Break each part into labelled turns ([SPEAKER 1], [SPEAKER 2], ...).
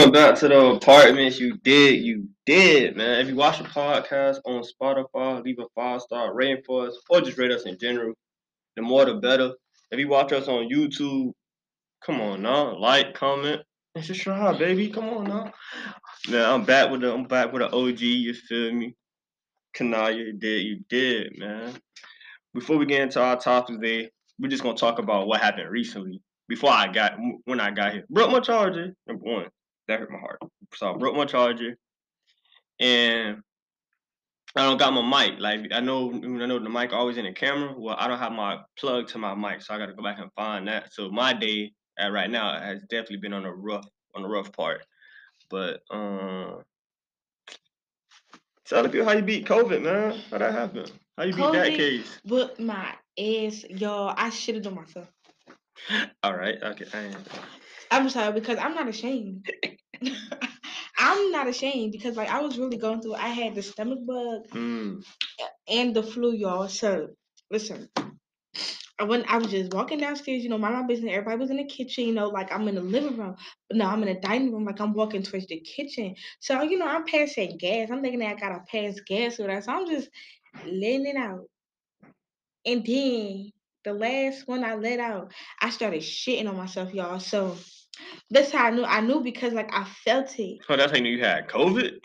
[SPEAKER 1] Welcome back to the apartments. You did, you did, man. If you watch the podcast on Spotify, leave a five star rating for us, or just rate us in general. The more the better. If you watch us on YouTube, come on now, like, comment, and subscribe, baby. Come on now. Man, I'm back with the I'm back with the OG. You feel me? Kanaya, you did, you did, man. Before we get into our topics today, we're just gonna talk about what happened recently. Before I got when I got here, broke my charger. Number one, that hurt my heart. So I broke my charger, and I don't got my mic. Like I know, I know the mic always in the camera. Well, I don't have my plug to my mic, so I got to go back and find that. So my day at right now has definitely been on a rough on the rough part. But um, tell the people how you beat COVID, man. How that happened? How you beat that case?
[SPEAKER 2] But my ass, y'all. I should have done myself.
[SPEAKER 1] All right, okay.
[SPEAKER 2] I'm sorry because I'm not ashamed. I'm not ashamed because like I was really going through. I had the stomach bug
[SPEAKER 1] Mm,
[SPEAKER 2] and the flu, y'all. So listen, I went. I was just walking downstairs, you know, mind my business. Everybody was in the kitchen, you know, like I'm in the living room. But no, I'm in the dining room, like I'm walking towards the kitchen. So you know, I'm passing gas. I'm thinking that I gotta pass gas with that. So I'm just letting it out. And then the last one I let out, I started shitting on myself, y'all. So that's how I knew. I knew because like I felt it.
[SPEAKER 1] Oh, that's how you knew you had COVID?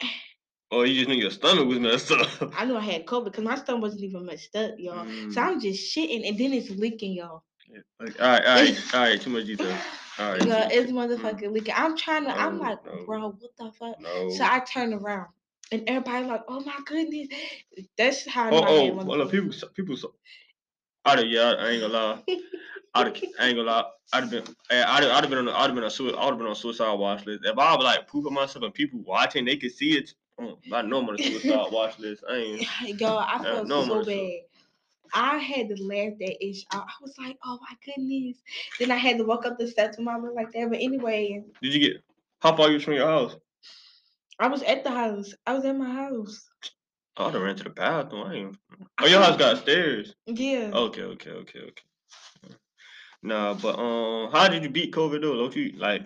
[SPEAKER 1] Or you just knew your stomach was messed up?
[SPEAKER 2] I knew I had COVID because my stomach wasn't even messed up, y'all. So
[SPEAKER 1] Mm,
[SPEAKER 2] I'm just shitting, and then it's leaking, y'all.
[SPEAKER 1] yeah. Like, all right, all right, all right. Too much detail. All right.
[SPEAKER 2] Yeah, it's motherfucking leaking. I'm trying to. I'm like,
[SPEAKER 1] no.
[SPEAKER 2] bro, what the fuck?
[SPEAKER 1] No.
[SPEAKER 2] So I turned around, and everybody like, oh my goodness. That's how I
[SPEAKER 1] Oh,
[SPEAKER 2] know I
[SPEAKER 1] oh, well, people, people, so, have, yeah, I ain't gonna lie. I'd have, I ain't gonna lie. I'd have been, eh, I'd have, I'd have been on, I'd have been on, I'd have been on suicide watch list. If I was like pooping myself and people watching, they could see it. Oh, I know I'm on a suicide watch list. I ain't.
[SPEAKER 2] Yo, I felt
[SPEAKER 1] no,
[SPEAKER 2] so bad. I had to laugh that ish out. I was like, oh my goodness. Then I had to walk up the steps with my look like that. But anyway,
[SPEAKER 1] Did you get? How far you from your house?
[SPEAKER 2] I was at the house. I was at my house.
[SPEAKER 1] Oh, I ran to the bathroom. I ain't. Oh, your house got stairs.
[SPEAKER 2] Yeah.
[SPEAKER 1] Okay, okay, okay, okay. Nah, but um, how did you beat COVID though? Don't you like,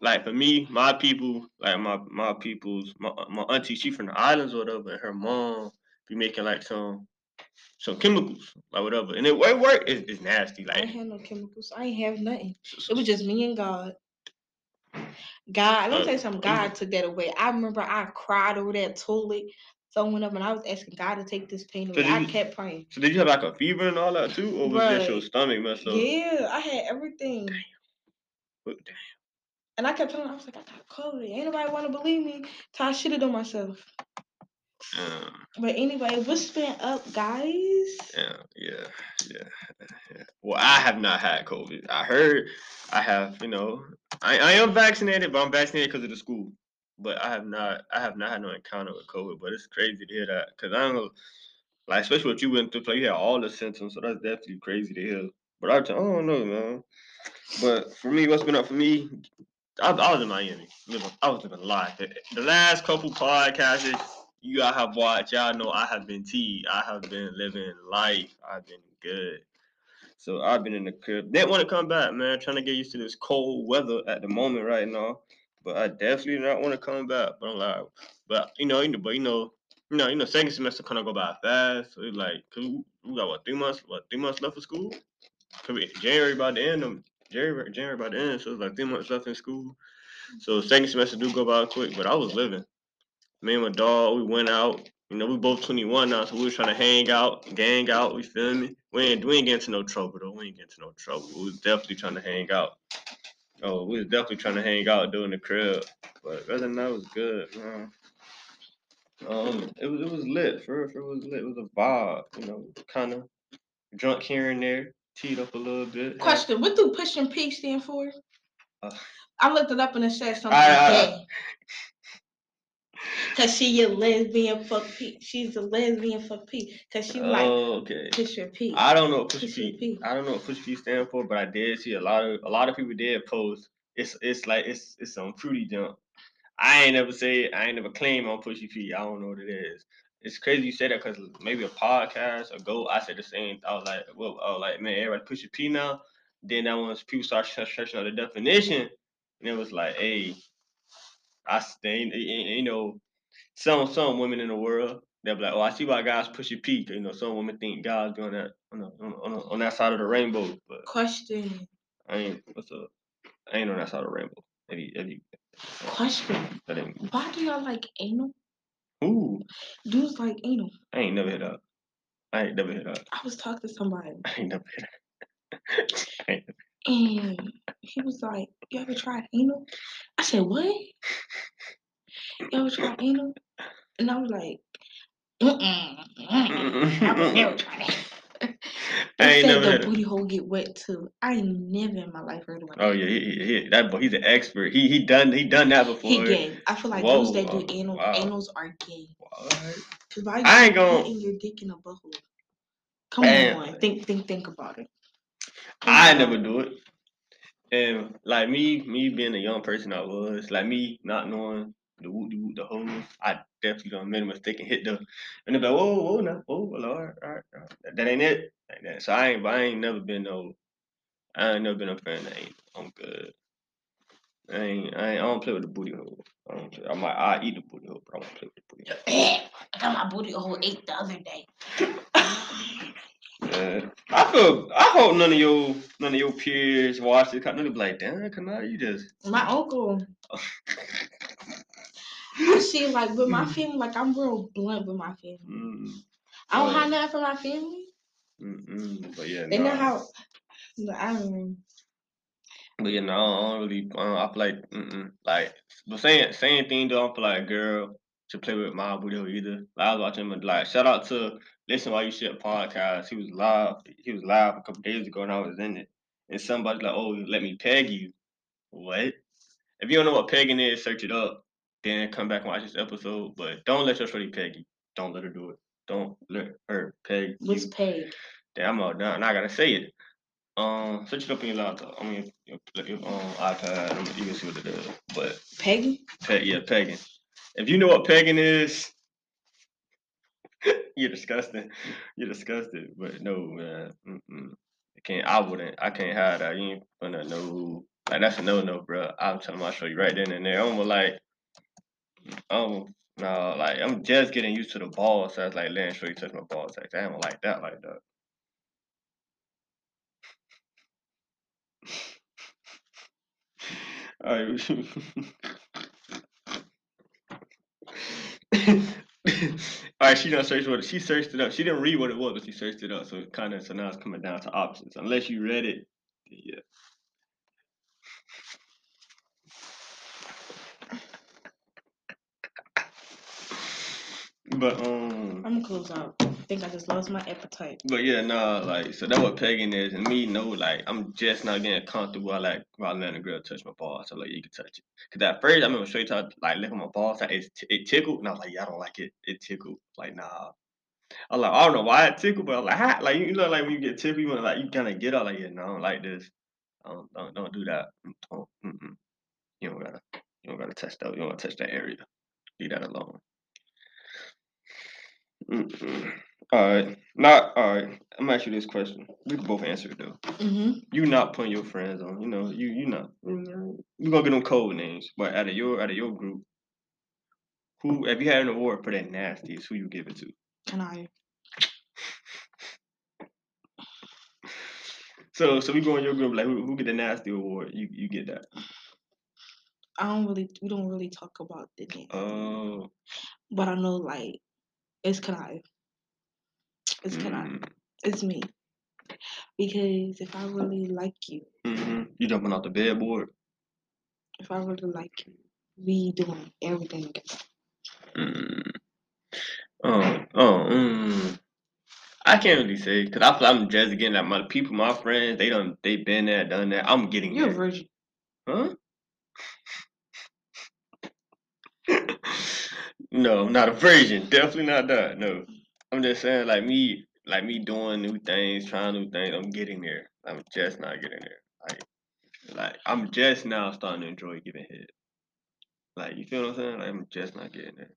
[SPEAKER 1] like for me, my people, like my my people's, my my auntie, she from the islands or whatever, and her mom be making like some some chemicals, like whatever, and it, it work. It's, it's nasty, Like
[SPEAKER 2] I ain't have no chemicals. I ain't have nothing. It was just me and God. God, let me
[SPEAKER 1] Uh,
[SPEAKER 2] tell you something. God took that away. I remember I cried over that toilet, up, and I was asking God to take this pain away.
[SPEAKER 1] did
[SPEAKER 2] I kept praying.
[SPEAKER 1] So did you have like a fever and all that too, or was just your stomach messed up?
[SPEAKER 2] Yeah, I had everything.
[SPEAKER 1] But-
[SPEAKER 2] And I kept telling him, I was like, I got COVID. Ain't nobody want to believe me. So I shitted on myself.
[SPEAKER 1] Um,
[SPEAKER 2] But anyway, what's been up, guys?
[SPEAKER 1] yeah, yeah, yeah, yeah. Well, I have not had COVID. I heard I have, you know, I, I am vaccinated, but I'm vaccinated because of the school. But I have not, I have not had no encounter with COVID. But it's crazy to hear that because I don't know, like especially what you went through. Like you had all the symptoms, so that's definitely crazy to hear. But I, I don't know, man. But for me, what's been up for me? I, I was in Miami. Living, I was living life. The, last couple podcasts you all have watched, y'all know I have been T. I have been living life. I've been good. So I've been in the crib. Didn't want to come back, man. Trying to get used to this cold weather at the moment right now. But I definitely not want to come back. But I'm like, but you know, you know, but you know, you know, you know, second semester kind of go by fast. So it's like, cause we, got what three months, what three months left of school? Cause we, January about the end. Um, January, January about to end. So it's like three months left in school. So second semester do go by quick. But I was living. Me and my dog, we went out. You know, we both 21 now, so we was trying to hang out, gang out. We feel me? We ain't, we ain't getting into no trouble though. We ain't getting into no trouble. We was definitely trying to hang out. Oh, we was definitely trying to hang out doing the crib. But other than that, it was good, man. Um, it was it was lit. For it was lit. It was a vibe. You know, kind of drunk here and there, teed up a little bit.
[SPEAKER 2] Question: What do push and P stand for?
[SPEAKER 1] Uh,
[SPEAKER 2] I looked it up and it said something
[SPEAKER 1] I-
[SPEAKER 2] like
[SPEAKER 1] I-
[SPEAKER 2] that. Cause she a lesbian for P. She's a lesbian for P. Cause she like
[SPEAKER 1] Oh, okay.
[SPEAKER 2] push your P.
[SPEAKER 1] I don't know what push
[SPEAKER 2] Push
[SPEAKER 1] P.
[SPEAKER 2] P.
[SPEAKER 1] I don't know what push P stand for, but I did see a lot of a lot of people did post. It's it's like it's it's some fruity jump. I ain't never say I ain't never claim on pushy P. I don't know what it is. it's crazy you say that because maybe a podcast ago I said the same. I was like, well, I was like, man, everybody push a P now. Then that once people start searching out the definition, and it was like, hey, I stay, you know, some some women in the world they'll be like, oh, I see why guys push a P. You know, some women think God's doing that on the, on, on, on that side of the rainbow. But
[SPEAKER 2] Question.
[SPEAKER 1] I ain't what's up? I ain't on that side of the rainbow. If you, if you,
[SPEAKER 2] Question. Why do y'all like anal?
[SPEAKER 1] ooh,
[SPEAKER 2] Dudes like anal.
[SPEAKER 1] I ain't never hit up. I ain't never hit up.
[SPEAKER 2] I was talking to somebody
[SPEAKER 1] I ain't never hit up. I ain't-
[SPEAKER 2] and he was like, You ever tried anal? I said, What? You ever tried anal? And I was like, Mm-mm, mm-mm. I would never try that.
[SPEAKER 1] I ain't
[SPEAKER 2] said
[SPEAKER 1] never
[SPEAKER 2] the booty hole get wet too. I ain't never in my life heard of one.
[SPEAKER 1] Oh yeah, he, he, that boy, he's an expert. He he done he done that before.
[SPEAKER 2] He gay. I feel like
[SPEAKER 1] Whoa,
[SPEAKER 2] dudes that do anal,
[SPEAKER 1] wow.
[SPEAKER 2] anals are gay.
[SPEAKER 1] What?
[SPEAKER 2] 'Cause
[SPEAKER 1] I ain't gon-
[SPEAKER 2] putting your dick in a butthole? Come
[SPEAKER 1] Damn.
[SPEAKER 2] on, think, think, think about it.
[SPEAKER 1] I
[SPEAKER 2] mm-hmm.
[SPEAKER 1] never do it. And like me, me being a young person I was, like me not knowing the woot the woot the hole, I definitely done made a mistake and hit the and they're like, whoa, whoa, no, whoa, well, all right, all right, all right. That, that ain't it. Like that. So I ain't but I ain't never been no I ain't never been a fan of ain't I'm good. I ain't, I ain't I don't play with the booty hole. I don't play. I might I eat the booty hole, but I won't play with the booty hole.
[SPEAKER 2] I got my booty hole ate the other day.
[SPEAKER 1] Yeah. I feel I hope none of your none of your peers watch this. None of them be like, damn, can I you just
[SPEAKER 2] my uncle. I see, like with my family, like I'm real blunt with my family.
[SPEAKER 1] mm,
[SPEAKER 2] I don't have nothing for my family.
[SPEAKER 1] mm, mm. But yeah,
[SPEAKER 2] They know how. No, I don't know.
[SPEAKER 1] But yeah, no, I don't really. I, don't, I feel like, mm-mm. like, the same same thing. Though I don't feel like a girl should play with my hole either. Like, I was watching him. Like, shout out to Listen While You Shit podcast. He was live. He was live a couple days ago, and I was in it. And somebody like, "Oh, let me peg you." What? If you don't know what pegging is, search it up. Then come back and watch this episode. But don't let your shorty peg you. Don't let her do it. Don't let her peg
[SPEAKER 2] What's
[SPEAKER 1] you.
[SPEAKER 2] paid?
[SPEAKER 1] Damn, I'm all done. I gotta say it. Um, search it up in your laptop. I mean, your, your, um, iPad. You can see what it is. But
[SPEAKER 2] Peggy?
[SPEAKER 1] peg, yeah, pegging. If you know what pegging is, you're disgusting. You're disgusted. But no, man. Mm-mm. I can't. I wouldn't. I can't have that. You ain't gonna know. Like that's a no no, bro. I'm telling my show you right then and there. I'm like, um, no, like I'm just getting used to the ball. So I was like, letting show you touch my balls. Like, damn, I like that like that. Alright. Alright, she done searched what it, she searched it up. She didn't read what it was, but she searched it up. So it kind of so now it's coming down to options. Unless you read it, yeah. But um,
[SPEAKER 2] I'm gonna close out. Think I just lost my appetite.
[SPEAKER 1] but yeah, nah, like so that's what pegging is, and me know like I'm just not getting comfortable. I like while letting a girl touch my balls, so like you can touch it. Cause at first I remember straight to like licking my balls, like it, it tickled, and I was like, yeah, I don't like it. It tickled, like nah. I like, I don't know why it tickled, but I'm like, how? like you know, like when you get tickled, you wanna like you kind of get out like, yeah, no, I don't like this. Don't don't, don't do that. Mm, don't, mm-mm. You don't gotta you don't gotta touch that. You don't gotta touch that area. Leave that alone. Mm-mm. All right, not all right. I'm gonna ask you this question. We can both answer it though.
[SPEAKER 2] Mm-hmm.
[SPEAKER 1] You not putting your friends on. You know, you you not. You gonna get them code names, but out of your out of your group, who if you had an award for that nastiest, who you give it to?
[SPEAKER 2] Can I?
[SPEAKER 1] So so we go in your group like who, who get the nasty award? You you get that.
[SPEAKER 2] I don't really. We don't really talk about the name.
[SPEAKER 1] Oh,
[SPEAKER 2] but I know like it's Kanai. It's Kanai.
[SPEAKER 1] mm,
[SPEAKER 2] It's me. Because if I really like you,
[SPEAKER 1] mhm. You jumping off the bed board?
[SPEAKER 2] if I really like you, we doing everything together.
[SPEAKER 1] Mm. Oh, oh, mm. I can't really say because I feel I'm just getting that. My people, my friends, they done, they been there, done that. I'm getting
[SPEAKER 2] You're a virgin.
[SPEAKER 1] huh? no, not a virgin. Definitely not that. No, I'm just saying like me, like me doing new things, trying new things. I'm getting there. I'm just not getting there. Like, like I'm just now starting to enjoy giving head. Like you feel what I'm saying? Like I'm just not getting there.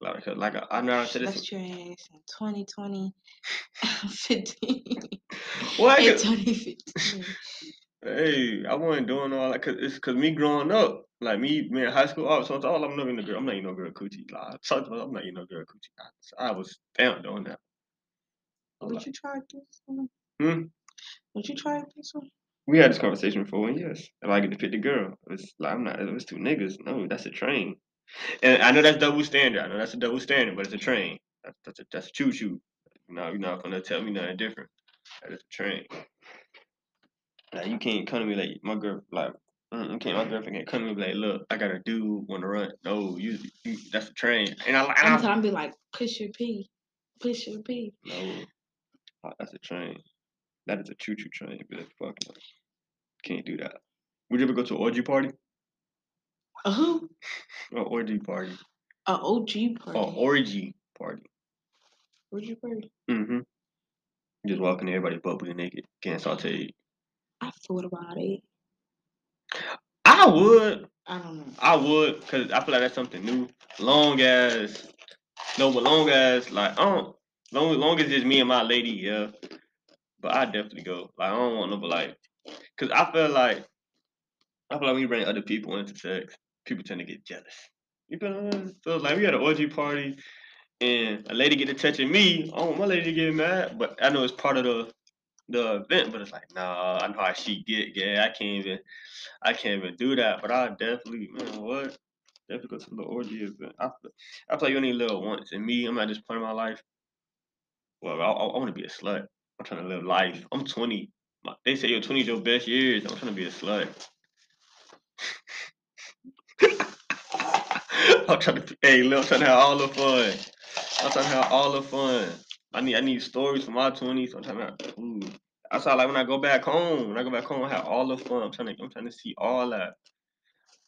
[SPEAKER 1] Like, like I know I said this.
[SPEAKER 2] Left your ass in 2020, 15.
[SPEAKER 1] What?
[SPEAKER 2] In 2015.
[SPEAKER 1] Hey, I wasn't doing all that cause it's cause me growing up, like me, me in high school, I was all I'm not even a girl. I'm not even no girl coochie. Like, I'm not even no girl coochie. I, I was down doing that. Was
[SPEAKER 2] Would
[SPEAKER 1] like,
[SPEAKER 2] you try this one?
[SPEAKER 1] Hmm?
[SPEAKER 2] Would you try this one?
[SPEAKER 1] we had this conversation before, and yes, if I get to pick the girl, it's like I'm not. It's two niggas. No, that's a train. And I know that's double standard. I know that's a double standard, but it's a train. That's that's a, that's a choo choo. No, you're not gonna tell me nothing different. That is a train. Like you can't come to me like my girl like mm, can't my girlfriend can't come to me like look I got a dude want to run. No, you, you that's a train. And I like
[SPEAKER 2] Sometimes be like, push your P. Push your P.
[SPEAKER 1] no, uh, that's a train. That is a choo choo train. But that's fucking can't do that. Would you ever go to an orgy party?
[SPEAKER 2] A who?
[SPEAKER 1] Or orgy party?
[SPEAKER 2] A OG party.
[SPEAKER 1] Or orgy party?
[SPEAKER 2] OG party.
[SPEAKER 1] Mm-hmm. Just walking everybody butt naked, getting sauteed.
[SPEAKER 2] I thought about it.
[SPEAKER 1] I would.
[SPEAKER 2] I don't know.
[SPEAKER 1] I would, cause I feel like that's something new. Long as, no, but long as like, I don't, long long as it's me and my lady, yeah. But I definitely go. Like I don't want no, but like, cause I feel like, I feel like when you bring other people into sex, people tend to get jealous. You feel what I'm? So like we had an orgy party, and a lady get to touching me. I don't want my lady to get mad, but I know it's part of the the event. But it's like, nah, I know how she get. Yeah, I can't even, I can't even do that. But I definitely, man, what? Definitely go to the orgy event. I, I you only live once, and me, I'm at this point in my life. Well, I, I, want to be a slut. I'm trying to live life. I'm 20. My, they say your 20 is your best years. I'm trying to be a slut. I'm trying to, hey, look, I'm trying to have all the fun. I'm trying to have all the fun. I need, I need stories from my 20s. I'm trying to, ooh. That's like, when I go back home, when I go back home, I have all the fun. I'm trying to, I'm trying to see all that.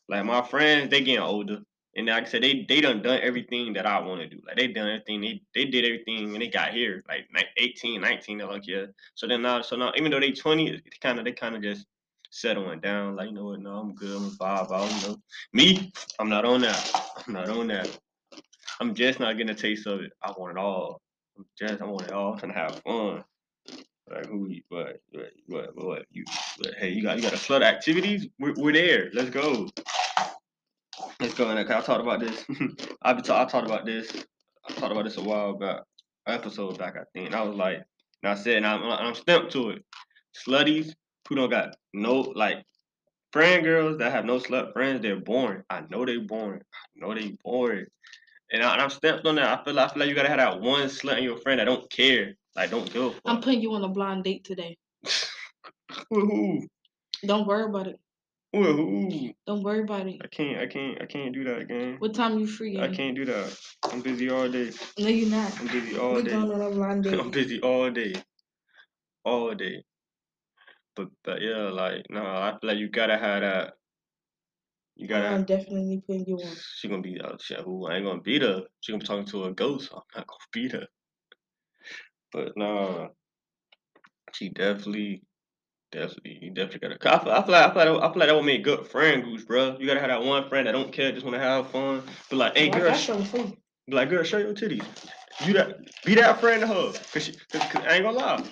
[SPEAKER 1] Like my friends, they getting older, and like I said, they they done done everything that I want to do. Like they done everything. They they did everything and they got here. Like ni- 18, 19, they're like yeah. So then now, so now, even though they twenty, it kind of they kind of just settling down. Like you know what? No, I'm good. I'm a I don't know, me, I'm not on that. I'm not on that. I'm just not getting a taste of it. I want it all. Just I want it all. To have fun. Like who? you- What? What? What? What? You? But hey, you got you got a flood activities. We're, we're there. Let's go. Let's go. in And I talked about this. I be ta- I talked about this. I talked about this a while back, episode back, I think. And I was like, and I said, and I'm, I'm stamped to it. Slutties who don't got no like friend girls that have no slut friends, they're boring. I know they boring. I know they boring. And, I, and I'm stamped on that. I feel like I feel like you gotta have that one slut in your friend that don't care, like don't give.
[SPEAKER 2] I'm putting you on a blind date today. Don't worry about it. Don't worry about it.
[SPEAKER 1] I can't. I can't. I can't do that again.
[SPEAKER 2] What time you free?
[SPEAKER 1] I can't do that. I'm busy all day.
[SPEAKER 2] No, you're not.
[SPEAKER 1] I'm busy all
[SPEAKER 2] We're
[SPEAKER 1] day.
[SPEAKER 2] going on a blind date.
[SPEAKER 1] I'm busy all day, all day. But but yeah, like no, I feel like you gotta have that. You gotta.
[SPEAKER 2] I'm definitely putting you on.
[SPEAKER 1] She gonna be out. Shit, who I ain't gonna beat her. She gonna be talking to a ghost. I'm not gonna beat her. But no, she definitely, definitely, you definitely gotta. I feel, I feel like I feel like, I feel like that would make good friend groups, bro. You gotta have that one friend that don't care, just wanna have fun. But like, hey,
[SPEAKER 2] oh, Well,
[SPEAKER 1] girl, sh-
[SPEAKER 2] something for you.
[SPEAKER 1] be like, girl, show your titties. You that, be that friend to her. Cause, she, cause, 'cause I ain't gonna lie.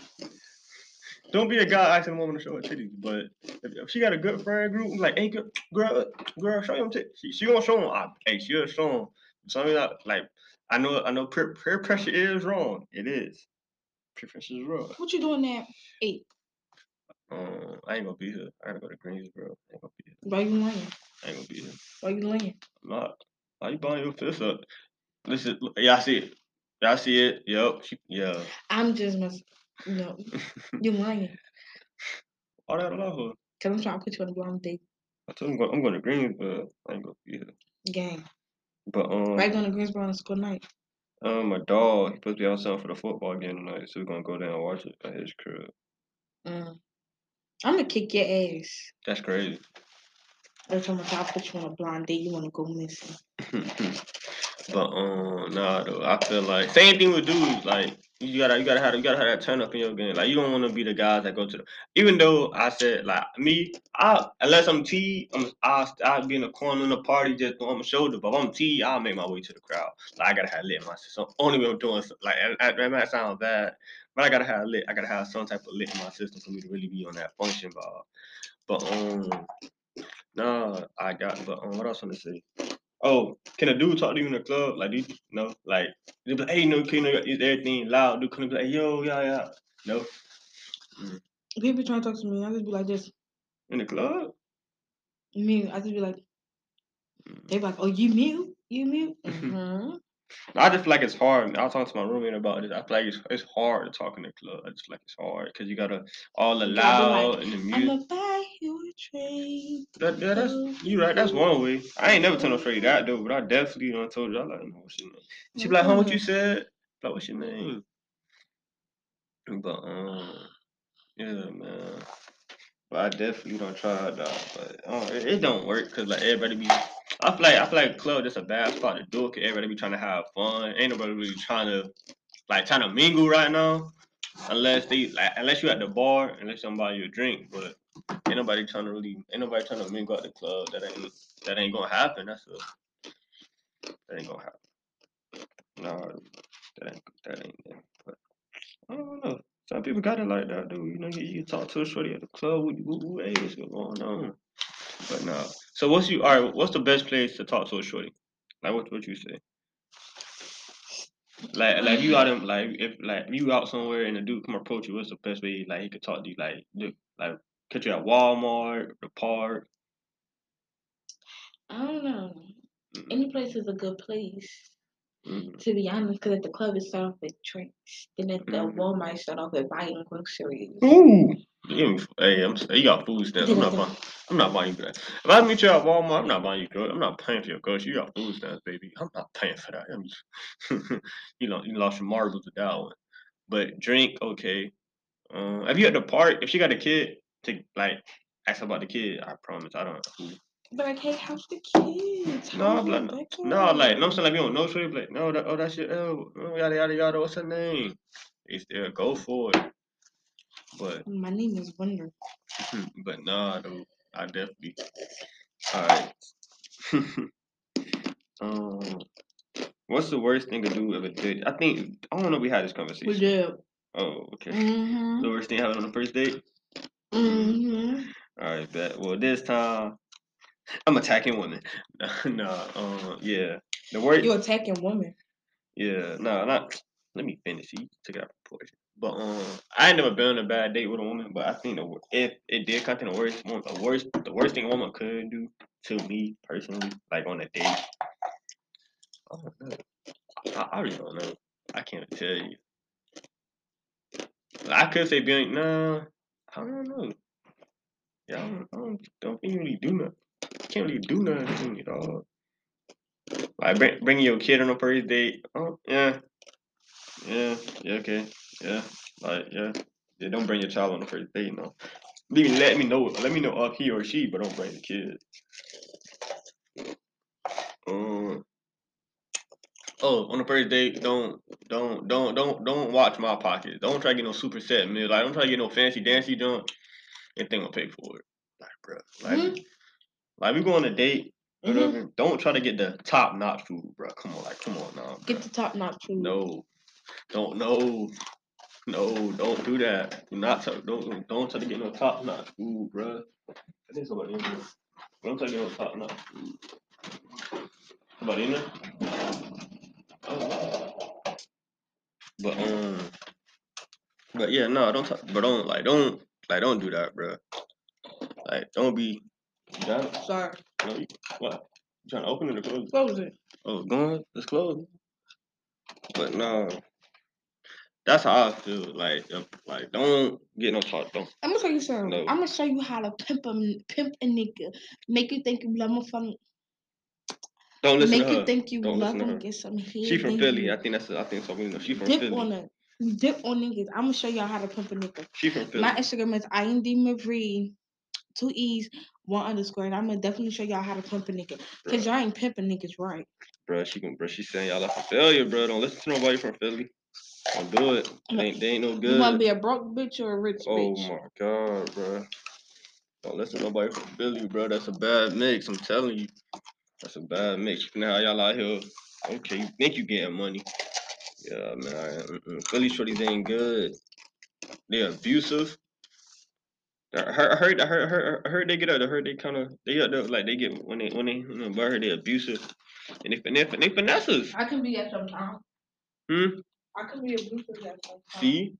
[SPEAKER 1] Don't be a guy asking a woman to show her titties. But if, if she got a good friend group, I'm like, hey, girl, girl, girl show them titties. She, she gonna show them. I, hey, she'll show them. Something that, like, I know, I know, peer, peer pressure is wrong. It is. Peer pressure is wrong.
[SPEAKER 2] What you doing there? Eight.
[SPEAKER 1] Um, I ain't gonna be here. I gotta go to Greensboro. I ain't gonna be here.
[SPEAKER 2] Why you lying?
[SPEAKER 1] I ain't gonna be here.
[SPEAKER 2] Why you lying?
[SPEAKER 1] I'm not. Why you buying your fist up? Listen, y'all see it. Y'all see it. Yup. She, yeah.
[SPEAKER 2] I'm just mess. No, you're lying.
[SPEAKER 1] All that allow her.
[SPEAKER 2] Cause I'm trying to put you on a blind date.
[SPEAKER 1] I told him I'm going, I'm going to Greensboro. I ain't gonna be here.
[SPEAKER 2] Gang.
[SPEAKER 1] But um,
[SPEAKER 2] Right going to Greensboro on a school night.
[SPEAKER 1] um, my dog he supposed to be outside for the football game tonight, so we're gonna go down and watch it at his crib.
[SPEAKER 2] Mm. I'm gonna kick your ass.
[SPEAKER 1] That's crazy.
[SPEAKER 2] Every time I put you on a blind date, you wanna go missing.
[SPEAKER 1] But um, nah, though. I feel like same thing with dudes. Like you gotta, you gotta have, you gotta have that turn up in your game. Like you don't want to be the guys that go to the. Even though I said like me, I unless I'm T, I'm I'll, I'll be in the corner in the party just on my shoulder. But if I'm T, I'll make my way to the crowd. Like I gotta have lit my system. Only way I'm doing so- like that, might sound bad, but I gotta have lit. I gotta have some type of lit in my system for me to really be on that function ball. But um, nah, I got. But um, what else want to say? Oh, can a dude talk to you in the club? Like, do you know? Like, they be like, hey, no, can you know, is everything loud? Dude, can you be like, yo, yeah, yeah. No,
[SPEAKER 2] People trying to talk to me, I just be like this.
[SPEAKER 1] in the club.
[SPEAKER 2] Me, I just be like,
[SPEAKER 1] Mm.
[SPEAKER 2] they be like, oh, you mute, you mute.
[SPEAKER 1] Mhm.
[SPEAKER 2] Mm-hmm.
[SPEAKER 1] I just feel like it's hard. I was talking to my roommate about this. I feel like it's, it's hard to talk in the club. I just feel like it's hard because you gotta all the
[SPEAKER 2] You like,
[SPEAKER 1] loud and the music.
[SPEAKER 2] I'ma you a.
[SPEAKER 1] That, that's you right. That's one way. I ain't never told no straight that though, but I definitely done told you. I like, no, what's your name? She be like, huh, what you said? Like, what's your name? But um, yeah, man. But I definitely don't try that. But uh, it, it don't work because like everybody be. I feel like I feel like club just a bad spot to do it. Cause everybody be trying to have fun. Ain't nobody really trying to like trying to mingle right now. Unless they like unless you at the bar, unless somebody you a drink, but ain't nobody trying to really ain't nobody trying to mingle at the club. That ain't that ain't gonna happen. That's a that ain't gonna happen. No, that ain't that ain't it. But I don't know. Some people got it like that, dude. You know, you, you talk to a shorty at the club. Woo, woo, hey, what's going on? But no. So what's you? All right. What's the best place to talk to a shorty? Like what? What you say? Like, like if you out in like if like if you out somewhere and a dude come approach you, what's the best way like he could talk to you? Like, do, like catch you at Walmart, the park.
[SPEAKER 2] I don't know.
[SPEAKER 1] Mm,
[SPEAKER 2] Any place is a good place,
[SPEAKER 1] mm,
[SPEAKER 2] to be honest, because at the club it start off with drinks. Then at the
[SPEAKER 1] Mhm.
[SPEAKER 2] Walmart it start off with buying groceries.
[SPEAKER 1] Ooh. Give me, hey, I'm you got food stamps. I'm not buying. I'm not buying you that. If I meet you at Walmart, I'm not buying you groceries. I'm not paying for your groceries. You got food stamps, baby. I'm not paying for that. I'm just, you know, you lost your marbles with that one. But drink, okay. Um, if you at the park, if she got a kid, to like ask about the kid. I promise, I don't.
[SPEAKER 2] But like, hey, how's the kids?
[SPEAKER 1] no,
[SPEAKER 2] How's
[SPEAKER 1] I'm like, no, like, no, I'm saying like, we don't know, shorty, like, no, that, oh, that's your, oh, oh, yada yada yada. What's her name? They still go for it. But
[SPEAKER 2] My name is Wonder.
[SPEAKER 1] but nah, though, I definitely. All right. um, what's the worst thing to do a date? I think I don't know. if We had this conversation.
[SPEAKER 2] We did.
[SPEAKER 1] Oh, okay.
[SPEAKER 2] Mm-hmm.
[SPEAKER 1] The worst thing having on the first date.
[SPEAKER 2] Mm-hmm.
[SPEAKER 1] All right, bet. Well, this time I'm attacking women. no, um, yeah. The word
[SPEAKER 2] You attacking women.
[SPEAKER 1] Yeah, no, not. Let me finish. You took it out of proportion. But um, I ain't never been on a bad date with a woman. But I think the if it did come to the worst, one, the worst, the worst thing a woman could do to me personally, like on a date. I don't know. I, I really don't know. I can't tell you. I could say being nah. I don't know. Yeah, I don't, I don't, don't think really do nothing. Can't really do nothing to me, dog. Like bring, bringing your kid on a first date. Oh yeah, yeah, yeah, okay, yeah, like yeah, yeah. Don't bring your child on the first date, no. Even let me know. Let me know of he or she, but don't bring the kid. Um. Oh, on the first date, don't, don't, don't, don't, don't watch my pockets. Don't try to get no super set meal. Like, don't try to get no fancy dancy junk. Think I'll pay for it. Like, bro, like,
[SPEAKER 2] Mhm.
[SPEAKER 1] Like we go on a date,
[SPEAKER 2] Mhm.
[SPEAKER 1] whatever. Don't try to get the top notch food, bro. Come on, like, come on now.
[SPEAKER 2] Get the top notch food.
[SPEAKER 1] No, don't no, no, don't do that. Do not try, don't don't try to get no top notch food, bro. I think somebody in there. Don't try to get no top notch food. Somebody in there? Oh. But um, but yeah, no, don't talk, but don't like don't like don't do that, bro. Like don't be. You it?
[SPEAKER 2] Sorry.
[SPEAKER 1] No, you, what? You trying to open it or close it?
[SPEAKER 2] Close it.
[SPEAKER 1] Oh, it's going. It's closed. But no, that's how I feel. Like, if, like don't get no talk. Don't.
[SPEAKER 2] I'm gonna show you something.
[SPEAKER 1] No.
[SPEAKER 2] I'm gonna show you how to pimp a pimp a nigga. Make you think you love him from.
[SPEAKER 1] Don't listen
[SPEAKER 2] Make
[SPEAKER 1] to
[SPEAKER 2] you
[SPEAKER 1] her.
[SPEAKER 2] think you
[SPEAKER 1] Don't
[SPEAKER 2] love
[SPEAKER 1] listen to
[SPEAKER 2] him.
[SPEAKER 1] her.
[SPEAKER 2] Get some head.
[SPEAKER 1] She from Philly. I think that's. I think something. Know. She from
[SPEAKER 2] Dip
[SPEAKER 1] Philly.
[SPEAKER 2] on it. Dip on niggas. I'm gonna show y'all how to pimp a nigga.
[SPEAKER 1] She from Philly.
[SPEAKER 2] My Instagram is IND Marie, two E's, one underscore, and I'm gonna definitely show y'all how to pimp a nigga. Cause y'all ain't pimping niggas right.
[SPEAKER 1] bro. She can, bro. She saying y'all like a failure, bro. Don't listen to nobody from Philly. Don't do it. They ain't, they ain't no good.
[SPEAKER 2] You want to be a broke bitch or a rich
[SPEAKER 1] Oh
[SPEAKER 2] bitch?
[SPEAKER 1] Oh my god, bro. Don't listen to nobody from Philly, bro. That's a bad mix. I'm telling you. That's a bad mix. Now y'all out here. Okay, you think you getting money. Yeah, man. I, mm-mm. Philly shorties ain't good. They're abusive. I heard, I heard, I heard, I heard, they get up. I heard they kind of, they up there, like they get when they, when they, you know, but I heard they abusive, and they, and they, finesses.
[SPEAKER 2] I can be at some time.
[SPEAKER 1] Hmm.
[SPEAKER 2] I can be abusive at some time.
[SPEAKER 1] See,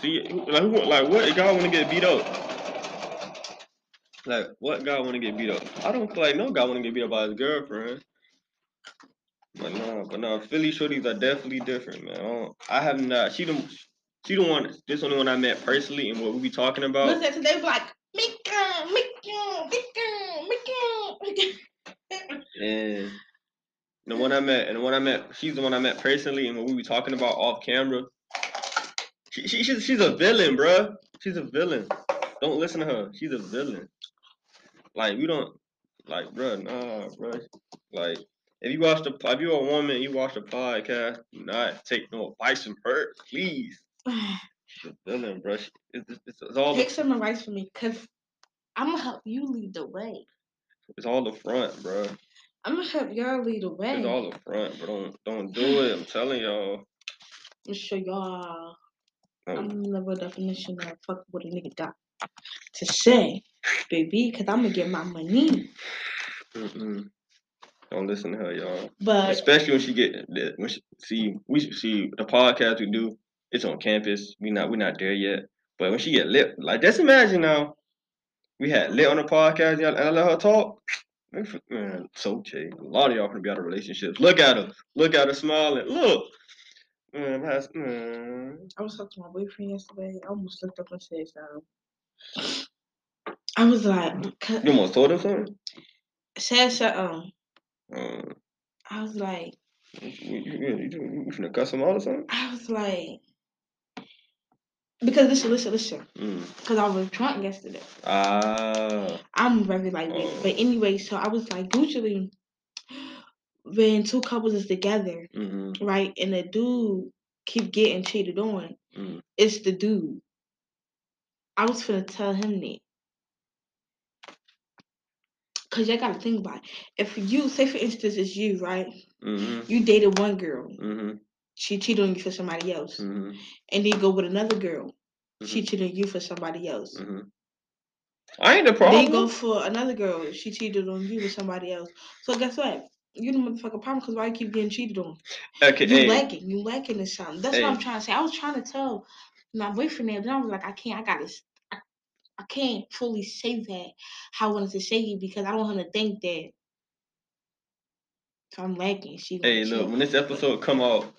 [SPEAKER 1] see, like, who, like what guy want to get beat up? Like, what guy want to get beat up? I don't feel like no guy want to get beat up by his girlfriend. But no, but no, Philly shorties are definitely different, man. I, don't, I have not. She the, she the one. This only one I met personally, and what we be talking about.
[SPEAKER 2] Listen, so they be like, Mika, Mika, Mika, Mika.
[SPEAKER 1] And the one I met, and the one I met, she's the one I met personally, and what we were talking about off camera. She, she she's, she's a villain, bruh. She's a villain. Don't listen to her. She's a villain. Like we don't, like, bruh, nah, bruh. Like, if you watch the, if you're a woman, you watch the podcast, do not take no advice from her, please. She's a villain, bruh. She, it's, it's, it's, all,
[SPEAKER 2] Take
[SPEAKER 1] the,
[SPEAKER 2] some advice from me, cause I'm gonna help you lead the way.
[SPEAKER 1] it's all the front, bro.
[SPEAKER 2] I'm gonna help y'all lead the way.
[SPEAKER 1] It's all the front, but don't, don't do it. I'm telling y'all.
[SPEAKER 2] I'm show y'all.
[SPEAKER 1] Um,
[SPEAKER 2] I'm never definition of fuck what a nigga got to say, baby, cause I'm gonna get my money.
[SPEAKER 1] Mm-mm. Don't listen to her, y'all.
[SPEAKER 2] But
[SPEAKER 1] Especially when she get the- when she see we see the podcast we do. It's on campus. We not we not there yet. But when she get lit, like just imagine now, we had lit on the podcast y'all, and I let her talk. Man, so Jay. A lot of y'all gonna be out of relationships. Look at her. Look at her smiling. Look. Man.
[SPEAKER 2] I was talking to my boyfriend yesterday. I almost looked up and said something. I was like,
[SPEAKER 1] You almost told him something?
[SPEAKER 2] said something.
[SPEAKER 1] Um,
[SPEAKER 2] I was like,
[SPEAKER 1] you, you, you, you, you finna cuss him out or something?
[SPEAKER 2] I was like, because listen, listen, listen.
[SPEAKER 1] Mm.
[SPEAKER 2] Because I was drunk yesterday.
[SPEAKER 1] Ah.
[SPEAKER 2] I'm very lightweight.
[SPEAKER 1] Oh.
[SPEAKER 2] But anyway, so I was like, usually when two couples is together,
[SPEAKER 1] Mm-hmm.
[SPEAKER 2] right, and the dude keep getting cheated on,
[SPEAKER 1] Mm.
[SPEAKER 2] it's the dude. I was gonna tell him that. Cause y'all gotta think about it. If you say for instance it's you, right?
[SPEAKER 1] Mm-hmm.
[SPEAKER 2] You dated one girl,
[SPEAKER 1] Mm-hmm.
[SPEAKER 2] She cheated on you for somebody else.
[SPEAKER 1] Mm-hmm.
[SPEAKER 2] And then go with another girl, she
[SPEAKER 1] Mhm.
[SPEAKER 2] cheated on you for somebody else.
[SPEAKER 1] Mm-hmm. I ain't the
[SPEAKER 2] Then you
[SPEAKER 1] problem.
[SPEAKER 2] go for another girl, she cheated on you with somebody else. So guess what? You the motherfucking problem because why you keep getting cheated on?
[SPEAKER 1] Okay,
[SPEAKER 2] You
[SPEAKER 1] hey,
[SPEAKER 2] lacking. You lacking in something. That's what I'm trying to say. I was trying to tell my boyfriend that, but I was like, I can't. I gotta. I, I can't fully say that how I wanted to say it because I don't want him to think that. So I'm lacking. She.
[SPEAKER 1] hey, look,
[SPEAKER 2] she-
[SPEAKER 1] when this episode come out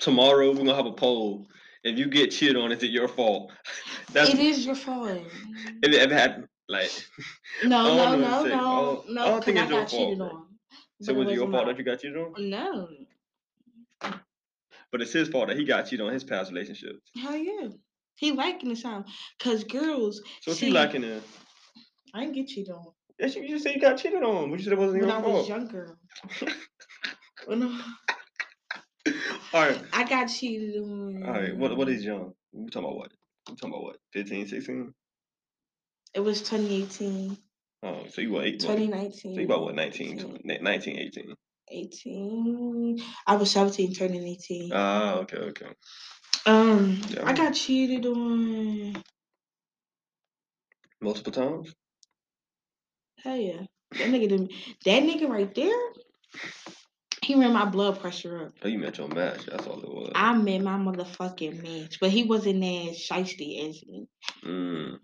[SPEAKER 1] tomorrow, we're gonna have a poll. If you get cheated on, is it your fault? That's
[SPEAKER 2] It is your fault.
[SPEAKER 1] if it ever happened. Like,
[SPEAKER 2] No, no, no, no,
[SPEAKER 1] don't- I don't think it's your
[SPEAKER 2] got
[SPEAKER 1] fault,
[SPEAKER 2] on.
[SPEAKER 1] so was it your fault that you got cheated on?
[SPEAKER 2] No.
[SPEAKER 1] But it's his fault that he got cheated on his past relationships.
[SPEAKER 2] Hell yeah. He liking the sound. Cause girls,
[SPEAKER 1] So you liking it,
[SPEAKER 2] I didn't get cheated on.
[SPEAKER 1] Yes, you just say you got cheated on, but you said it wasn't
[SPEAKER 2] When
[SPEAKER 1] your
[SPEAKER 2] I
[SPEAKER 1] fault.
[SPEAKER 2] was younger. When I,
[SPEAKER 1] All right,
[SPEAKER 2] I got cheated on.
[SPEAKER 1] all right. What what is young? We talking about what? We talking about what? 15, 16?
[SPEAKER 2] It was 2018,
[SPEAKER 1] Oh, so you what? Eight, what?
[SPEAKER 2] 2019.
[SPEAKER 1] So you about what? 19,
[SPEAKER 2] 18,
[SPEAKER 1] 20, 19, 18.
[SPEAKER 2] 18. I was 17, turning 18.
[SPEAKER 1] Ah, okay, okay.
[SPEAKER 2] um,
[SPEAKER 1] yeah.
[SPEAKER 2] I got cheated on.
[SPEAKER 1] Multiple times?
[SPEAKER 2] Hell yeah. That nigga didn't. That nigga right there. He ran my blood pressure up.
[SPEAKER 1] Oh, you met your match. That's all it was.
[SPEAKER 2] I met my motherfucking match, but he wasn't as shiesty as me.
[SPEAKER 1] Mm,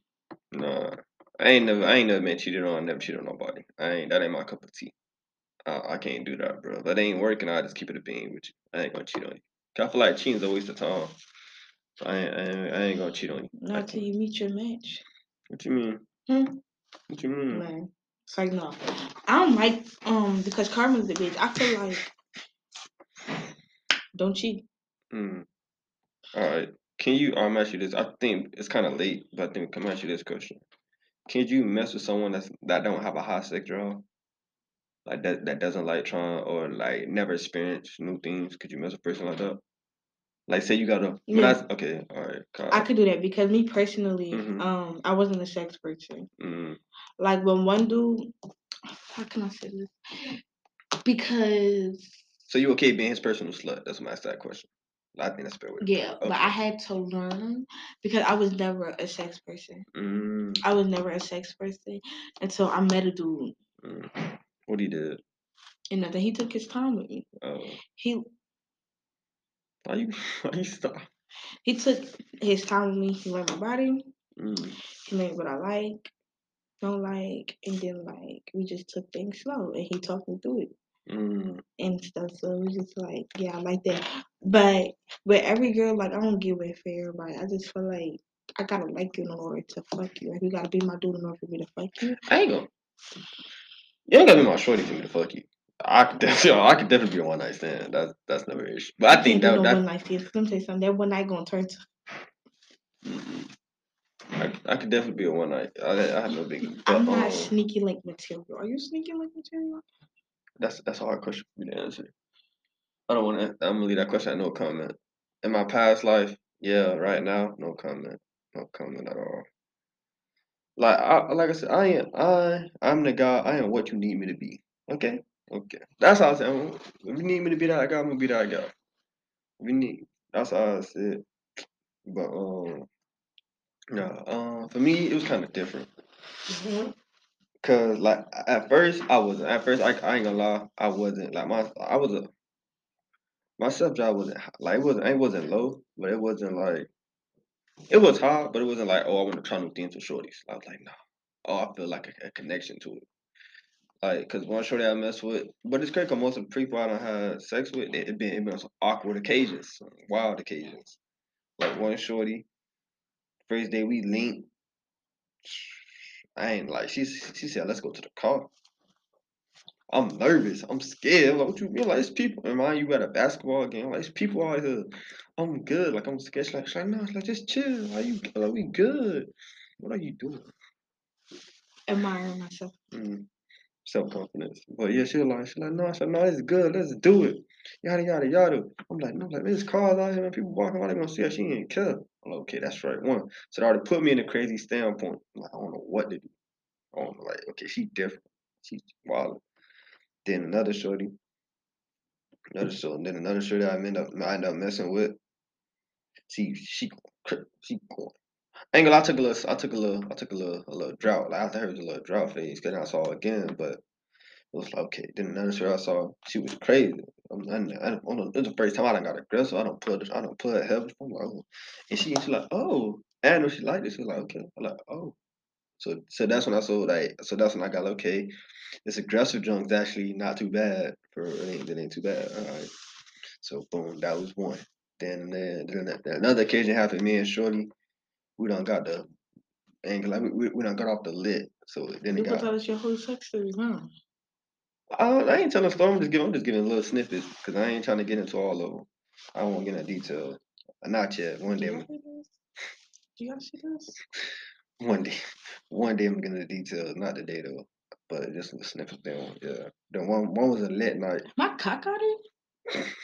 [SPEAKER 1] nah. I ain't never I ain't never been cheated on, I never cheated on nobody. I ain't that ain't my cup of tea. I, I can't do that, bro. If that ain't working, I just keep it a bean with you. I ain't gonna cheat on you. 'Cause I feel like cheating's a waste of time. So I ain't, I ain't, I ain't gonna cheat on you.
[SPEAKER 2] Not till you meet your match.
[SPEAKER 1] What you mean?
[SPEAKER 2] Hmm?
[SPEAKER 1] What you mean?
[SPEAKER 2] Man. Like no. I don't like um because karma's a bitch. I feel like don't cheat.
[SPEAKER 1] Mm. All right. Can you? I'm ask you this. I think it's kind of late, but I think I'm ask you this question. Can you mess with someone that's that don't have a high sex drive? Like that that doesn't like trying or like never experience new things. Could you mess with a person like that? Like say you got a
[SPEAKER 2] Yeah.
[SPEAKER 1] I okay, all right.
[SPEAKER 2] I could do that because me personally,
[SPEAKER 1] Mhm.
[SPEAKER 2] um, I wasn't a sex person.
[SPEAKER 1] mm,
[SPEAKER 2] Like when one dude, how can I say this? Because
[SPEAKER 1] so you okay being his personal slut? That's my that question. I think that's a fair way.
[SPEAKER 2] yeah,
[SPEAKER 1] it.
[SPEAKER 2] but I had to learn because I was never a sex person.
[SPEAKER 1] Mm,
[SPEAKER 2] I was never a sex person until I met a dude,
[SPEAKER 1] mm. What he did?
[SPEAKER 2] and then he took his time with me.
[SPEAKER 1] Uh,
[SPEAKER 2] He
[SPEAKER 1] why you why you stop?
[SPEAKER 2] he took his time with me. He learned my body.
[SPEAKER 1] Mm,
[SPEAKER 2] He learned what I like, don't like, and then like we just took things slow, and he talked me through it.
[SPEAKER 1] mm,
[SPEAKER 2] and stuff. So was just like, yeah, I like that. But with every girl, like I don't give it for everybody. I just feel like I gotta like you in order to fuck you. Like you gotta be my dude in order for me to fuck you.
[SPEAKER 1] I ain't gonna. You ain't gotta be my shorty for me to fuck you. I could definitely, I could definitely be a one night stand. That's that's never an issue. But I think that
[SPEAKER 2] no
[SPEAKER 1] that
[SPEAKER 2] one night stands. 'cause Let me tell you something. That one night gonna turn to.
[SPEAKER 1] I, I could definitely be a one night. I, I have no big. But,
[SPEAKER 2] I'm not
[SPEAKER 1] um,
[SPEAKER 2] sneaky link material. Are you sneaky link material?
[SPEAKER 1] that's that's a hard question for me to answer. I don't want to. I'm gonna leave that question at no comment. In my past life, yeah. Right now, no comment. No comment at all. Like I like I said, I am I I'm the guy. I am what you need me to be. Okay, okay. That's how I said. If you need me to be that guy, I'm gonna be that guy. We need. That's how I said. But um, no. Um, for me, it was kind of different. Cause like at first I wasn't. At first I, I ain't gonna lie, I wasn't like my I was a my sub job wasn't like it wasn't it wasn't low, but it wasn't like it was hard, but it wasn't like oh I want to try new things with shorties. I was like no, oh I feel like a, a connection to it. Like cause one shorty I mess with, but it's crazy 'cause most of the people I don't have sex with, it, it been it been on some awkward occasions, some wild occasions. Like one shorty, first day we linked, I ain't like she she said let's go to the car. I'm nervous. I'm scared. Like, what you mean? Like, it's people. And mind you, at a basketball game. Like, it's people out here. I'm good. Like, I'm scared. She's like, she's like, no, like, just chill. Like, you, like, we good. What are you doing?
[SPEAKER 2] Admiring myself.
[SPEAKER 1] Mm. Self confidence. But yeah, she was like, she's like, no, I said, no, it's good. Let's do it. Yada, yada, yada. I'm like, no, like, there's cars out here and people walking around. They gonna see her. She ain't care. I'm like, okay, that's right. One. So they already put me in a crazy standpoint. I'm like, I don't know what to do. I don't. Like, okay, she different. She's wild. Then another shorty. Another shorty. Then another shorty I end up I end up messing with. She she she going. I lie, I took a little I took a little I took a little a little drought. Like after her was a little drought phase, cause I saw again, but it was like okay. Then another shorty I saw, she was crazy. I'm, I, I, I don't, it's the first time I done got aggressive. I don't put I don't put heavy. I'm like, oh. and she she like, oh, and I know she liked it. She was like, okay. I'm like, oh. So so that's when I saw like so that's when I got okay, this aggressive junk's actually not too bad for it ain't it ain't too bad. All right. So boom, that was one. Then then, then that another occasion happened. Me and Shorty, we don't got the angle like we, we, we done got off the lit. So then
[SPEAKER 2] You
[SPEAKER 1] it got.
[SPEAKER 2] tell us your whole sex story, huh?
[SPEAKER 1] I, I ain't telling a story. I'm just giving I'm just giving little snippets because I ain't trying to get into all of them. I don't want to get into detail. Not yet. One day,
[SPEAKER 2] you
[SPEAKER 1] I'm-
[SPEAKER 2] gotta see this? Do you gotta see this?
[SPEAKER 1] one day, one day I'm getting the details. Not today though, but just the snippets. Then yeah, the one one was a lit night.
[SPEAKER 2] My cock got it?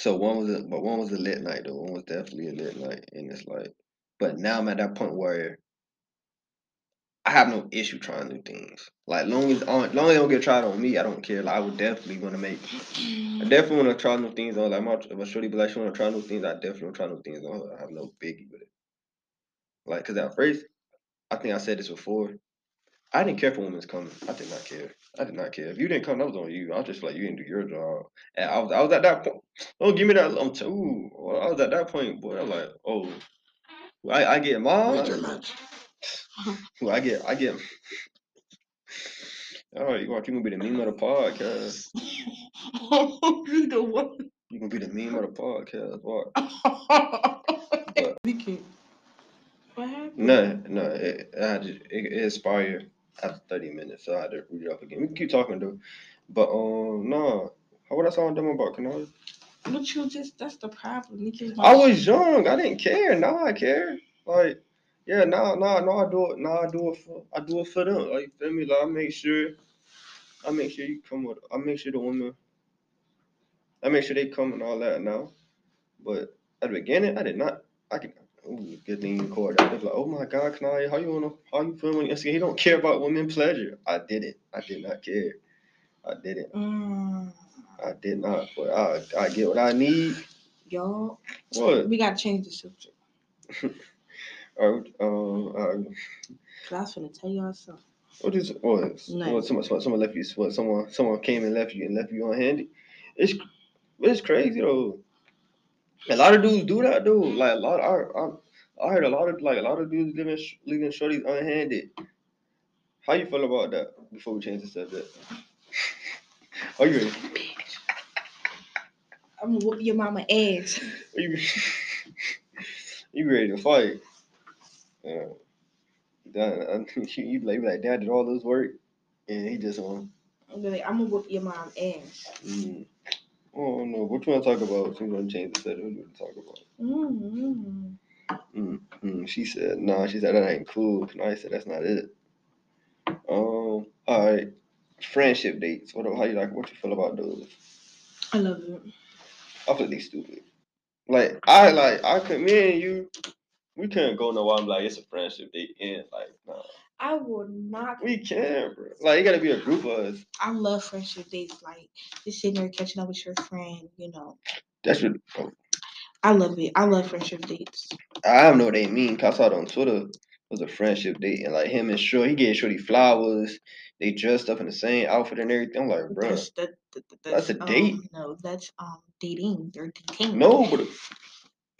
[SPEAKER 1] So one was a but one was a lit night though. One was definitely a lit night, and it's like, but now I'm at that point where I have no issue trying new things. Like long as on long as they don't get tried on me, I don't care. Like I would definitely want to make. I definitely want to try new things on. Like my if my shorty be like she want to try new things, I definitely want to try new things on. I have no biggie with it. Like, cause at first, I think I said this before. I didn't care for women's coming. I did not care. I did not care. If you didn't come, that was on you. I was just like, you didn't do your job. And I was, I was at that point. Don't give me that. I'm t- ooh, I was at that point, boy. I'm like, oh, I, I get mine.
[SPEAKER 3] match.
[SPEAKER 1] Well, I get, I get. All right, you want you gonna be the meme of the podcast.
[SPEAKER 2] you the one.
[SPEAKER 1] You gonna be the meme of the podcast. What?
[SPEAKER 2] we can't. What happened?
[SPEAKER 1] No, no. It, I had to, it, it expired after 30 minutes, so I had to read it up again. We can keep talking though, but um, no. How what I saw them about? Can I?
[SPEAKER 2] But you just, that's the problem.
[SPEAKER 1] I was young. I didn't care. Now I care. Like, yeah, now, now, now I do it. Now I do it for. I do it for them. Like, feel me? Like, I make sure I make sure you come with. I make sure the women. I make sure they come and all that now. But at the beginning, I did not. I can. Ooh, good thing you record that. They be like, oh my God, Kanai, how you wanna, how you feeling? He don't care about women pleasure. I didn't. I did not care. I didn't.
[SPEAKER 2] Mm,
[SPEAKER 1] I did not. But I, I get what I need.
[SPEAKER 2] y'all,
[SPEAKER 1] What?
[SPEAKER 2] we gotta change the subject.
[SPEAKER 1] Or, um, uh,
[SPEAKER 2] Cause I was tell y'all something.
[SPEAKER 1] What is what?
[SPEAKER 2] Nice.
[SPEAKER 1] What someone, someone someone left you? What someone someone came and left you and left you unhandy? It's it's crazy though. A lot of dudes do that dude. Like a lot, I I, I heard a lot of like a lot of dudes leaving sh- leaving shorties unhanded. How you feel about that? Before we change the subject. Are you ready?
[SPEAKER 2] I'm gonna whoop your mama ass.
[SPEAKER 1] Are you you ready to fight? Yeah. Done. You, like, like, Dad did all this work, and he just on.
[SPEAKER 2] I'm gonna, I'm gonna whoop your mom ass.
[SPEAKER 1] Mm. Oh no, what you want to talk about? So you want to change the subject? What you want to talk about?
[SPEAKER 2] Mm-hmm.
[SPEAKER 1] Mm, she said, "Nah." She said that ain't cool. And I said that's not it. Um. All right. Friendship dates. What? How you like? What you feel about those?
[SPEAKER 2] I love it.
[SPEAKER 1] I feel they stupid. Like I like I could me and you, we couldn't go nowhere. I'm like it's a friendship date and like nah,
[SPEAKER 2] I will not.
[SPEAKER 1] we can, bro. Like it gotta be a group of us.
[SPEAKER 2] I love friendship dates. Like just sitting there catching up with your friend. You know,
[SPEAKER 1] That's what
[SPEAKER 2] I love it. I love friendship dates.
[SPEAKER 1] I don't know what they mean. Cause I saw it on Twitter. It was a friendship date and like him and Short, he gave Shorty flowers. They dressed up in the same outfit and everything. I'm like, bro,
[SPEAKER 2] That's that, that, that-
[SPEAKER 1] That's a
[SPEAKER 2] um,
[SPEAKER 1] date.
[SPEAKER 2] no, that's um dating. They're dating.
[SPEAKER 1] no, but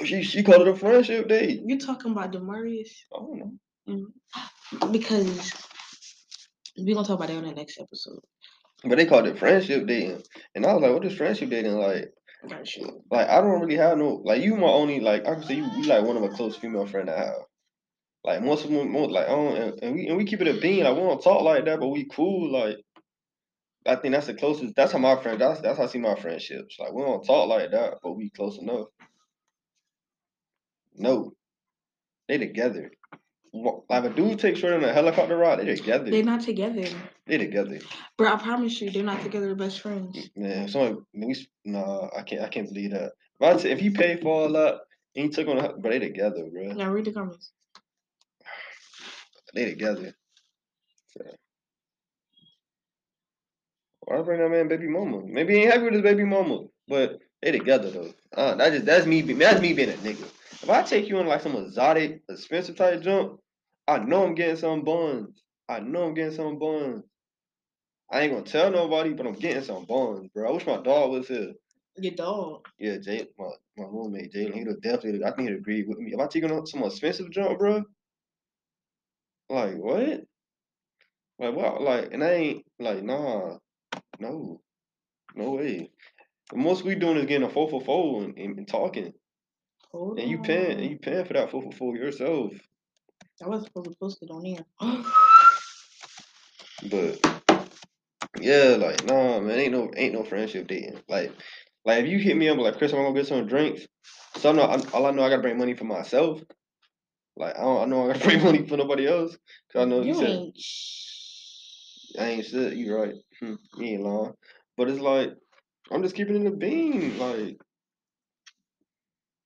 [SPEAKER 1] she she called it a friendship date.
[SPEAKER 2] You're talking about Demarius
[SPEAKER 1] I don't know.
[SPEAKER 2] Because we're gonna talk about that on the next episode.
[SPEAKER 1] But they called it friendship dating. And I was like, what is friendship dating like?
[SPEAKER 2] Gotcha.
[SPEAKER 1] Like I don't really have no like you my only like I can say you, you like one of a close female friend I have. Like most of them most, like don't and, and we and we keep it a bean, like we don't talk like that, but we cool, like I think that's the closest that's how my friend that's that's how I see my friendships. Like we don't talk like that, but we close enough. No. They together. Like a dude takes short on a helicopter ride, they're together.
[SPEAKER 2] They're not together,
[SPEAKER 1] They're together.
[SPEAKER 2] bro. I promise you, they're not together. Best friends.
[SPEAKER 1] Man, someone we nah, I can't I can't believe that. If if he paid for all that and he took on a but they together, bro.
[SPEAKER 2] Now read the comments.
[SPEAKER 1] They together. So. Why bring that man baby mama? Maybe he ain't happy with his baby mama, but they together though. Uh, that just that's me. That's me being a nigga. If I take you on like some exotic, expensive type jump, I know I'm getting some buns. I know I'm getting some buns. I ain't gonna tell nobody, but I'm getting some buns, bro. I wish my dog was here.
[SPEAKER 2] Your dog.
[SPEAKER 1] Yeah, Jay, my, my roommate Jalen, he'd have definitely, I think he'd agree with me. If I take on some expensive jump, bro, like what? Like what? Like, and I ain't like, nah, no, no way. The most we doing is getting a four for four and, and, and talking,
[SPEAKER 2] Hold
[SPEAKER 1] and you
[SPEAKER 2] on.
[SPEAKER 1] paying, and you paying for that four for four yourself.
[SPEAKER 2] I wasn't supposed to post it on here.
[SPEAKER 1] But yeah, like nah, man, ain't no ain't no friendship dating. Like, like if you hit me up like Chris, I'm gonna get some drinks. So I know, I, all I know, I gotta bring money for myself. Like I don't, I know I gotta bring money for nobody else. Cause I know you,
[SPEAKER 2] you
[SPEAKER 1] said
[SPEAKER 2] ain't. sh-
[SPEAKER 1] I ain't shit. You right. Hmm, you ain't lying. But it's like I'm just keeping it in the bean. Like,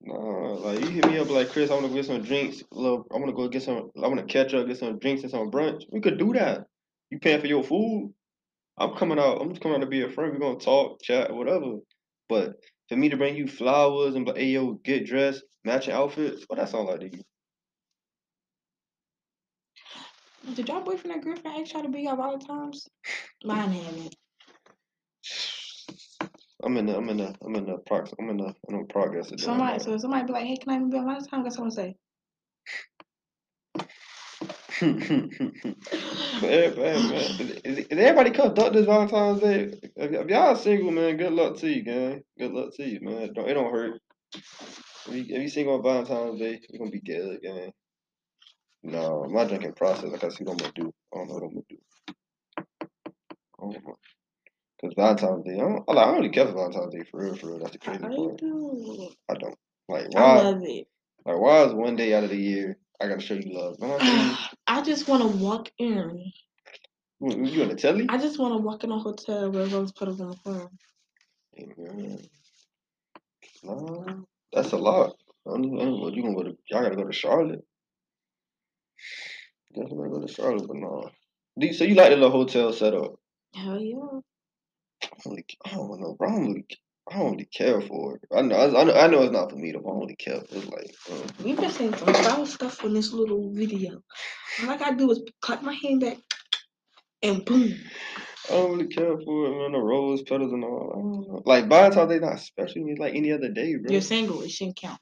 [SPEAKER 1] nah. Like you hit me up like Chris. I want to get some drinks. Look, I want to go get some. I want to catch up, get some drinks and some brunch. We could do that. You paying for your food? I'm coming out. I'm just coming out to be a friend. We're gonna talk, chat, whatever. But for me to bring you flowers and be like, hey yo, get dressed, matching outfits, what that sound like to you?
[SPEAKER 2] Did y'all boyfriend or girlfriend ask y'all to be out Valentine's? Mine haven't.
[SPEAKER 1] I'm in the, I'm in the, I'm in the pro, I'm in the, I'm in progress
[SPEAKER 2] Somebody, so somebody be like, "Hey, can I be on Valentine's?" What someone say?
[SPEAKER 1] But everybody, man, is, is, everybody cuffed up this Valentine's Day? If, if y'all single, man, good luck to you, gang. Good luck to you, man. It don't, it don't hurt. If you, if you single on Valentine's Day, you're gonna be good, gang. No, my drinking process, like I see what I'm gonna do. I don't know what I'm gonna do. Oh don't know. Cause Valentine's Day, I don't, I, like, I don't really care for Valentine's Day for real, for real. That's the crazy
[SPEAKER 2] I
[SPEAKER 1] part.
[SPEAKER 2] do.
[SPEAKER 1] I don't. Like, why.
[SPEAKER 2] I love it.
[SPEAKER 1] Like, why is one day out of the year I gotta show you love? I
[SPEAKER 2] I just want to walk in.
[SPEAKER 1] Mm, you want to tell me?
[SPEAKER 2] I just want to walk in a hotel where rose petals on the floor.
[SPEAKER 1] Man. Nah, that's a lot. I don't know. You gonna go to? Y'all gotta go to Charlotte. Definitely go to Charlotte, but no. So you like the little hotel setup?
[SPEAKER 2] Hell yeah.
[SPEAKER 1] I don't, really, I don't know, bro. I don't really, I don't really care for it. I know, I, know, I know it's not for me though. I don't really care. For it. It's like, uh,
[SPEAKER 2] We've been saying some foul stuff in this little video. All I gotta do is clap my hand back and boom.
[SPEAKER 1] I don't really care for it, man. The rose petals and all. I don't know. Like Valentine's Day, not special. It's like any other day, bro.
[SPEAKER 2] You're single, it shouldn't count.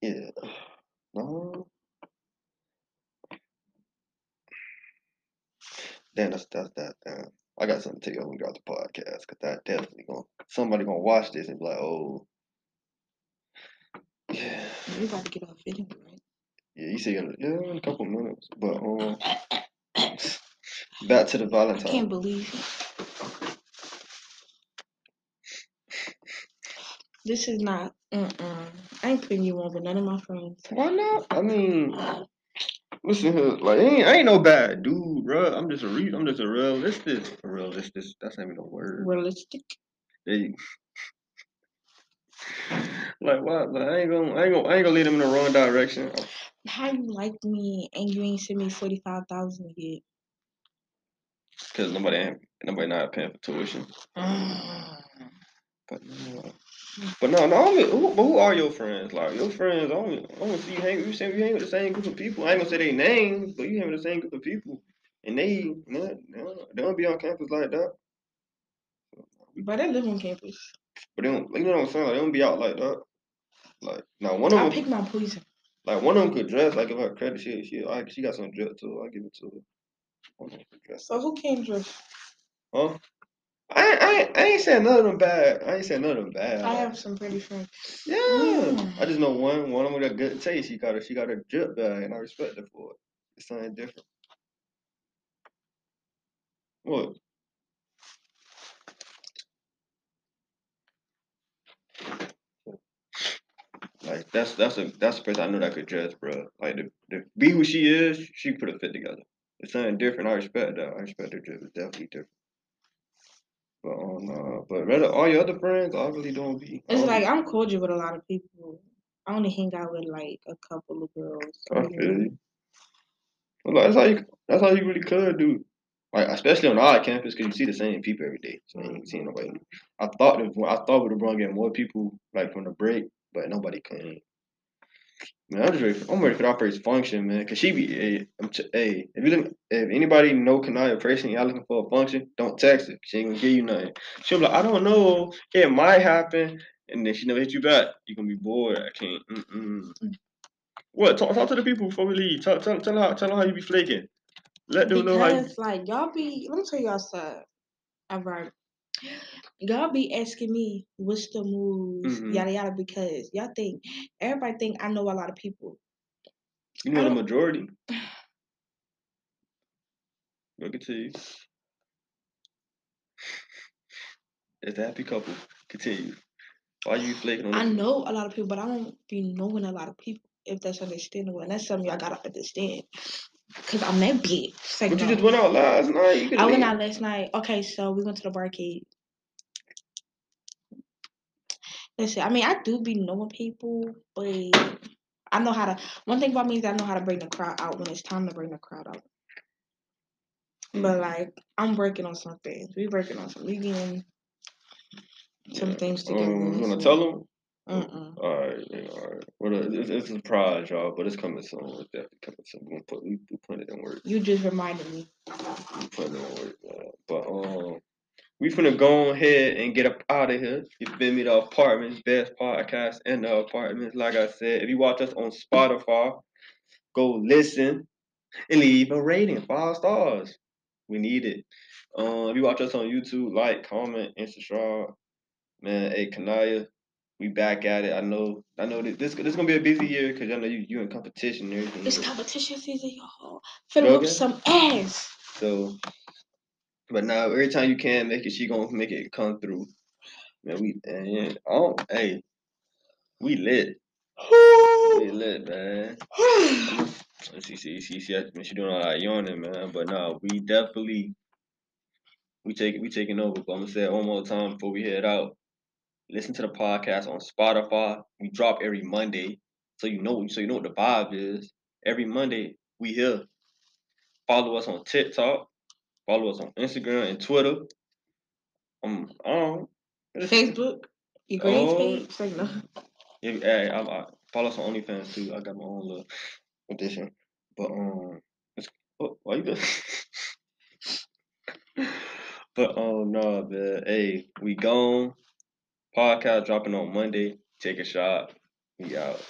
[SPEAKER 1] Yeah. No. Damn, that's that's that. Damn. I got something to tell you when we got the podcast, cause that definitely gonna somebody gonna watch this and be like, oh, yeah,
[SPEAKER 2] We about to get off anyway, right?
[SPEAKER 1] yeah. You see, in, yeah, in a couple minutes, but um, back to the Valentine.
[SPEAKER 2] I can't believe. This is not. Mm-mm. I ain't putting you on with none of my friends.
[SPEAKER 1] Why not? I mean, listen here, like I ain't, I ain't no bad dude, bro. I'm just a re- I'm just a realistic, a realistic. That's not even a word.
[SPEAKER 2] Realistic.
[SPEAKER 1] You- like what? Like, I ain't gonna, I ain't gonna, I ain't gonna lead them in the wrong direction.
[SPEAKER 2] How you like me and you ain't send me forty five thousand yet?
[SPEAKER 1] Cause nobody ain't, nobody not paying for tuition. But no, but no, no. I who, but who are your friends? Like your friends, I only, I only see you hang. You say you hang with the same group of people. I ain't gonna say their names, but you hang with the same group of people, and they, they, they don't- they don't be on campus like that.
[SPEAKER 2] But they live on campus.
[SPEAKER 1] But they don't, you know what I'm saying? Like, they don't be out like that. Like now, one of
[SPEAKER 2] I
[SPEAKER 1] them,
[SPEAKER 2] pick my poison.
[SPEAKER 1] like one of them could dress. Like if her credit, she, she, I, she got some dress too. I give it to her. One of them could dress.
[SPEAKER 2] So who came dress?
[SPEAKER 1] Huh? I ain't, I ain't, I ain't saying none of them bad. I ain't saying none of them bad.
[SPEAKER 2] I have some pretty friends.
[SPEAKER 1] Yeah,
[SPEAKER 2] Mm.
[SPEAKER 1] I just know one. One of them with a good taste. She got a she got a drip bag, and I respect her for it. It's something different. What? Like that's that's a that's a person I know that could dress, bro. Like to, to be who she is, she put a fit together. It's something different. I respect that. I respect her drip. It's definitely different. But um, uh, but rather all your other friends, I really don't be.
[SPEAKER 2] It's like I'm cordial with a lot of people. I only hang out with like a couple of girls.
[SPEAKER 1] I feel you. But like, that's how you that's how you really could do. Like especially on our campus, because you see the same people every day. So you ain't seeing nobody. I thought it, I thought we'd have brought in more people like from the break, but nobody came. Man, I'm just ready. For, I'm ready for that first function, man. Cause she be, hey, if you look, if anybody know Kanaya person, y'all looking for a function, don't text her. She ain't gonna give you nothing. She'll be like, I don't know, it might happen, and then she never hit you back. You gonna be bored. I can't. Mm-mm. What? Talk, talk to the people before we leave. Tell, tell, tell, her, tell her how you be flaking. Let them know how.
[SPEAKER 2] Because like y'all be let me tell y'all something. All right. Y'all be asking me what's the moves,
[SPEAKER 1] Mhm.
[SPEAKER 2] yada yada, because y'all think everybody think I know a lot of people.
[SPEAKER 1] You know the majority. Look at you. It's a happy couple. Continue. Why you flaking on
[SPEAKER 2] I
[SPEAKER 1] the
[SPEAKER 2] know a lot of people, but I don't be knowing a lot of people. If that's understandable, and that's something y'all gotta understand. Cause I'm that bitch. Like,
[SPEAKER 1] But you just went out last night.
[SPEAKER 2] I went out last night. Okay, so we went to the barcade. Listen, I mean, I do be knowing people, but I know how to. One thing about me is I know how to bring the crowd out when it's time to bring the crowd out. But like, I'm working on some things. We working on some. We getting some
[SPEAKER 1] Yeah.
[SPEAKER 2] things together.
[SPEAKER 1] Um, you wanna tell them?
[SPEAKER 2] Mm-mm.
[SPEAKER 1] All right, all right. Well, it's, it's a surprise, y'all, but it's coming soon. It's definitely coming soon. We're put we, we put it in work.
[SPEAKER 2] You just reminded me.
[SPEAKER 1] We put it in work. Uh, but um, we finna go ahead and get up out of here. You been me? The apartments, best podcast in the apartments. Like I said, if you watch us on Spotify, go listen and leave a rating, five stars. We need it. Um, if you watch us on YouTube, like, comment, and subscribe. Man, hey Kanaya, we back at it. I know, I know that this this is gonna be a busy year because I know you you in competition and everything.
[SPEAKER 2] It's competition season, y'all. Finna whoop some ass.
[SPEAKER 1] So, but now every time you can make it, she gonna make it come through. Man, we and oh hey, we lit. We lit, man. She see she see she doing all that yawning, man. But no, we definitely we take we taking over. But I'm gonna say it one more time before we head out. Listen to the podcast on Spotify. We drop every Monday, so you know so you know what the vibe is. Every Monday we here. Follow us on TikTok. Follow us on Instagram and Twitter. Um, um
[SPEAKER 2] Facebook, You grades
[SPEAKER 1] Oh.
[SPEAKER 2] page. Like, no.
[SPEAKER 1] Yeah, hey, I, I follow us on OnlyFans too. I got my own little edition. But um, it's, what, why you doing? but oh no, man. Hey, we gone. Podcast dropping on Monday. Take a shot. We out.